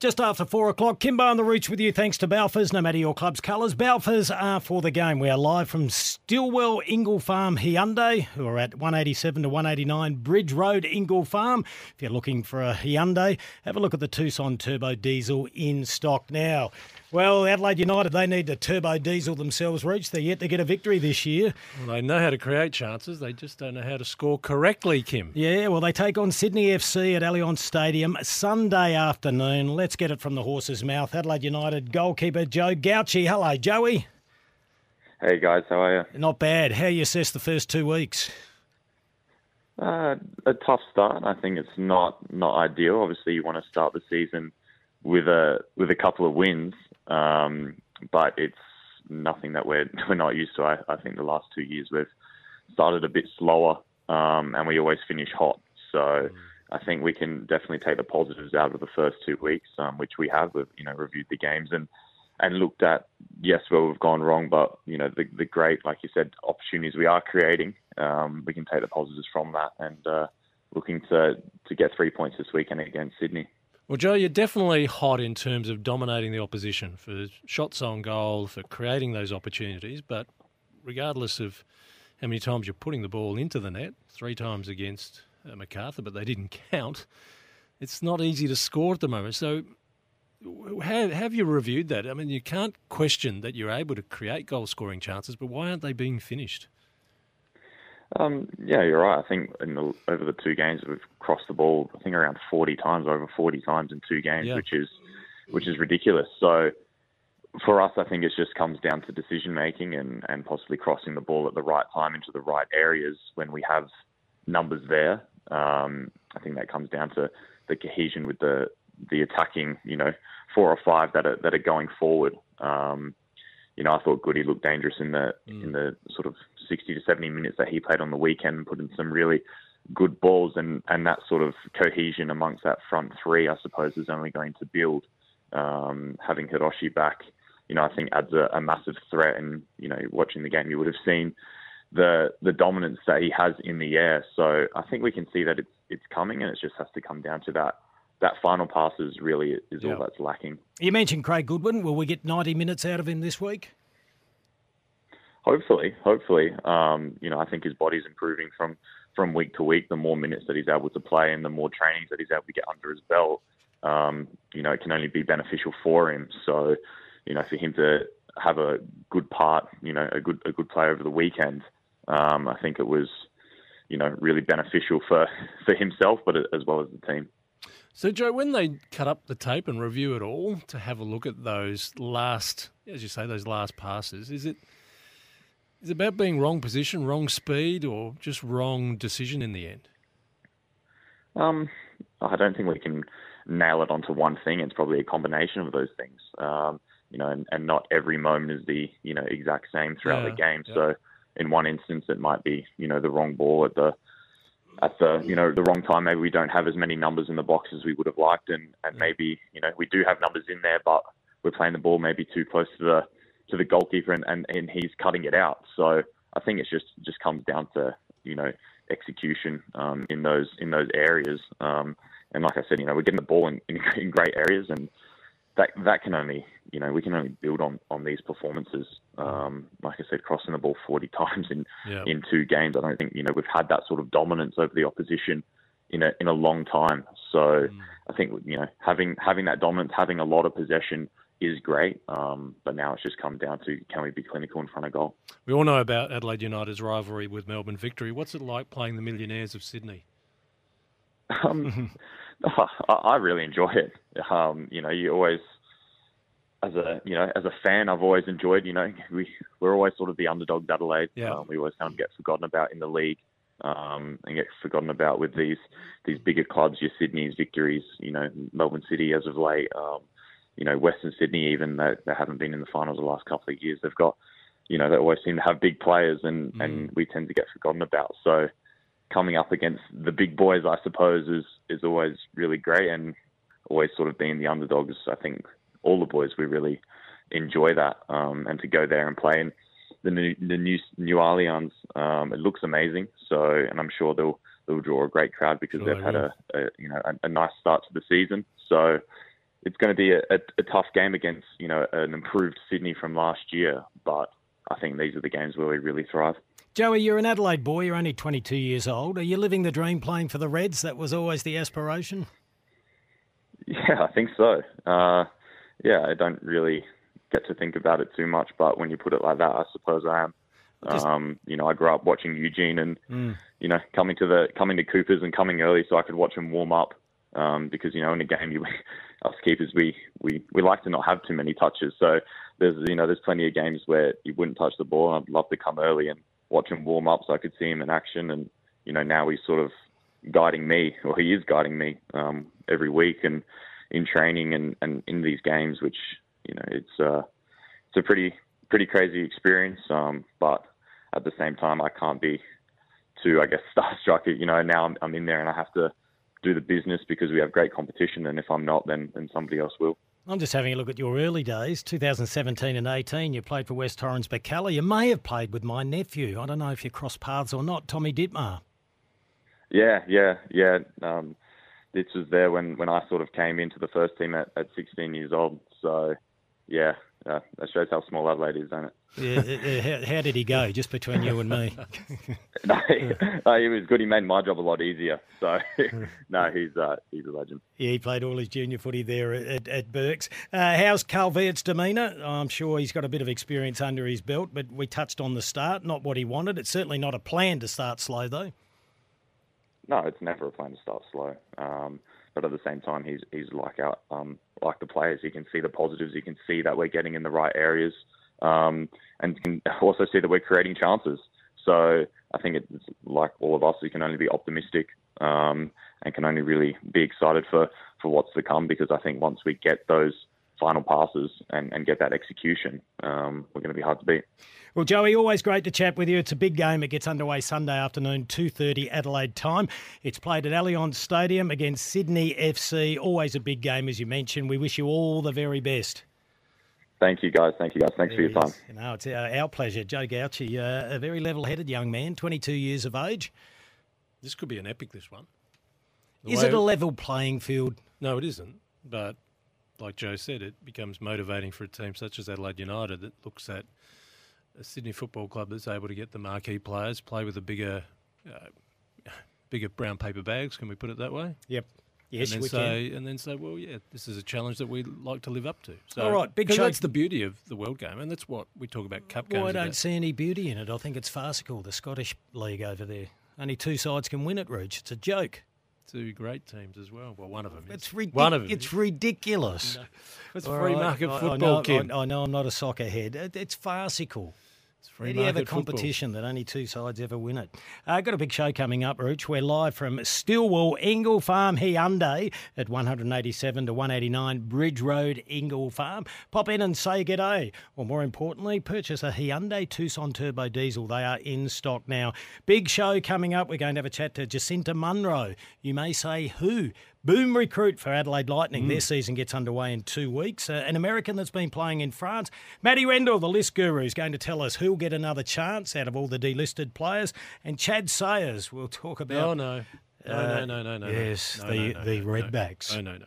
Just after four o'clock, Kymbo on the Rooch with you. Thanks to Balfours. No matter your club's colours, Balfours are for the game. We are live from Stillwell Ingle Farm Hyundai, who are at 187 to 189 Bridge Road, Ingle Farm. If you're looking for a Hyundai, have a look at the Tucson Turbo Diesel in stock now. Well, Adelaide United, they need to turbo diesel themselves, Rooch. They're yet to get a victory this year. Well, they know how to create chances. They just don't know how to score correctly, Kim. Yeah, well, they take on Sydney FC at Allianz Stadium Sunday afternoon. Let's get it from the horse's mouth. Adelaide United goalkeeper Joe Gauci. Hello, Joey. Hey, guys. How are you? Not bad. How you assess the first two weeks? Uh, a tough start. I think it's not not ideal. Obviously, you want to start the season with a with a couple of wins. Um, but it's nothing that we're we're not used to. I, I think the last two years we've started a bit slower, um, and we always finish hot. So mm. I think we can definitely take the positives out of the first two weeks, um, which we have. We've you know reviewed the games and and looked at yes where we've gone wrong, but you know the the great like you said opportunities we are creating. Um, we can take the positives from that and uh, looking to to get three points this weekend against Sydney. Well, Joe, you're definitely hot in terms of dominating the opposition for shots on goal, for creating those opportunities. But regardless of how many times you're putting the ball into the net, three times against uh, Macarthur, but they didn't count, it's not easy to score at the moment. So, have, have you reviewed that? I mean, you can't question that you're able to create goal scoring chances, but why aren't they being finished? Um, yeah, you're right. I think the, over the two games we've crossed the ball. I think around 40 times, over 40 times in two games, yeah. which is which is ridiculous. So for us, I think it just comes down to decision making and and possibly crossing the ball at the right time into the right areas when we have numbers there. Um, I think that comes down to the cohesion with the the attacking, you know, four or five that are that are going forward. Um, you know, I thought Goody looked dangerous in the mm. in the sort of 60 to 70 minutes that he played on the weekend and put in some really good balls and, and that sort of cohesion amongst that front three, I suppose, is only going to build. Um, having Hiroshi back, you know, I think adds a, a massive threat. And you know, watching the game, you would have seen the the dominance that he has in the air. So I think we can see that it's it's coming, and it just has to come down to that that final pass is really is all that's lacking. You mentioned Craig Goodwin. Will we get 90 minutes out of him this week? Hopefully, hopefully. Um, you know, I think his body's improving from from week to week. The more minutes that he's able to play and the more trainings that he's able to get under his belt, um, you know, it can only be beneficial for him. So, you know, for him to have a good part, you know, a good a good play over the weekend, um, I think it was, you know, really beneficial for for himself, but as well as the team. So, Joe, when they cut up the tape and review it all to have a look at those last, as you say, those last passes, is it is it about being wrong position, wrong speed, or just wrong decision in the end? Um, I don't think we can nail it onto one thing. It's probably a combination of those things. Um, you know, and, and, not every moment is the you know exact same throughout yeah, the game. Yeah. So, in one instance, it might be you know the wrong ball at the at the you know the wrong time. Maybe we don't have as many numbers in the box as we would have liked, and and maybe you know we do have numbers in there, but we're playing the ball maybe too close to the to the goalkeeper, and and, and he's cutting it out. So I think it's just just comes down to you know execution um, in those in those areas. Um, and like I said, you know we're getting the ball in, in, in great areas, and that that can only you know we can only build on on these performances. Um, like I said, crossing the ball 40 times in in two games. I don't think you know we've had that sort of dominance over the opposition in a in a long time. So mm. I think you know having having that dominance, having a lot of possession is great. Um, but now it's just come down to can we be clinical in front of goal. We all know about Adelaide United's rivalry with Melbourne Victory. What's it like playing the Millionaires of Sydney? Um, Oh, I really enjoy it. Um, you know, you always, as a you know, as a fan, I've always enjoyed. You know, we we're always sort of the underdogs, Adelaide. Yeah. Um, we always kind of get forgotten about in the league, um, and get forgotten about with these these bigger clubs. Your Sydney's victories. You know, Melbourne City as of late. Um, you know, Western Sydney even they, they haven't been in the finals the last couple of years. They've got, you know, they always seem to have big players, and Mm. and we tend to get forgotten about. So coming up against the big boys, I suppose, is is always really great, and always sort of being the underdogs. I think all the boys we really enjoy that, um, and to go there and play in the new the new New Allianz, um, it looks amazing. So, and I'm sure they'll they'll draw a great crowd because Sure they've had a, a you know a, a nice start to the season. So. It's going to be a, a, a tough game against, you know, an improved Sydney from last year, but I think these are the games where we really thrive. Joey, you're an Adelaide boy. You're only 22 years old. Are you living the dream playing for the Reds? That was always the aspiration. Yeah, I think so. Uh, yeah, I don't really get to think about it too much, but when you put it like that, I suppose I am. Just- Um, you know, I grew up watching Eugene and Mm. you know coming to the coming to Coopers and coming early so I could watch him warm up. Um, because you know in a game, you us keepers we, we we like to not have too many touches. So there's you know there's plenty of games where you wouldn't touch the ball. I'd love to come early and watch him warm up so I could see him in action. And you know now he's sort of guiding me, or he is guiding me um, every week and in training and, and in these games, which you know it's uh, it's a pretty pretty crazy experience. Um, but at the same time, I can't be too, I guess, starstruck. You know, now I'm, I'm in there and I have to do the business because we have great competition. And if I'm not, then then somebody else will. I'm just having a look at your early days, 2017 and 18. You played for West Torrens Birkalla. You may have played with my nephew. I don't know if you crossed paths or not, Tommy Ditmar. Yeah, yeah, yeah. Um, this was there when, when I sort of came into the first team at, at 16 years old. So, yeah, uh, that shows how small Adelaide is, doesn't it? Yeah, how, how did he go, just between you and me? no, he, no, he was good. He made my job a lot easier. So, no, he's uh, he's a legend. Yeah, he played all his junior footy there at, at, at Uh, how's Carl Veart's demeanour? I'm sure he's got a bit of experience under his belt, but we touched on the start, not what he wanted. It's certainly not a plan to start slow, though. No, it's never a plan to start slow. Um, but at the same time, he's he's like our um, like the players. He can see the positives. He can see that we're getting in the right areas, um, and can also see that we're creating chances. So I think it's like all of us. We can only be optimistic um, and can only really be excited for for what's to come. Because I think once we get those final passes and, and get that execution, um, we're going to be hard to beat. Well, Joey, always great to chat with you. It's a big game. It gets underway Sunday afternoon, 2.30 Adelaide time. It's played at Allianz Stadium against Sydney FC. Always a big game, as you mentioned. We wish you all the very best. Thank you, guys. Thank you, guys. Thanks for your time. You know, it's our, our pleasure. Joe Gauci, uh, a very level-headed young man, 22 years of age. This could be an epic, this one. The Is it a level playing field? No, it isn't. But like Joe said, it becomes motivating for a team such as Adelaide United that looks at a Sydney Football Club that's able to get the marquee players, play with the bigger, uh, bigger brown paper bags. Can we put it that way? Yep. Yes, and then we say, can. and then say, well, yeah, this is a challenge that we like to live up to. So, All right, big show- That's the beauty of the World Game, and that's what we talk about cup games. Well, I don't about. see any beauty in it. I think it's farcical, the Scottish League over there. Only two sides can win it, Rich. It's a joke. Two great teams as well. Well, one of them. It's is. ridic- One of them. It's ridiculous. It's All free right, market I- I football, know, Kim. I, I know I'm not a soccer head. It, it's farcical. It's free How do you have a football. competition that only two sides ever win it? Uh, got a big show coming up, Rooch. We're live from Stillwell Ingle Farm Hyundai at 187 to 189 Bridge Road, Ingle Farm. Pop in and say g'day. Or more importantly, purchase a Hyundai Tucson Turbo Diesel. They are in stock now. Big show coming up. We're going to have a chat to Jacinta Monroe. You may say who? Boom recruit for Adelaide Lightning. Their season gets underway in two weeks. Uh, an American that's been playing in France. Matty Rendell, the list guru, is going to tell us who'll get another chance out of all the delisted players. And Chad Sayers will talk about. Oh, no. No, Uh, no, no, no, no. yes, no, the- no, no, the Redbacks. No, no, no.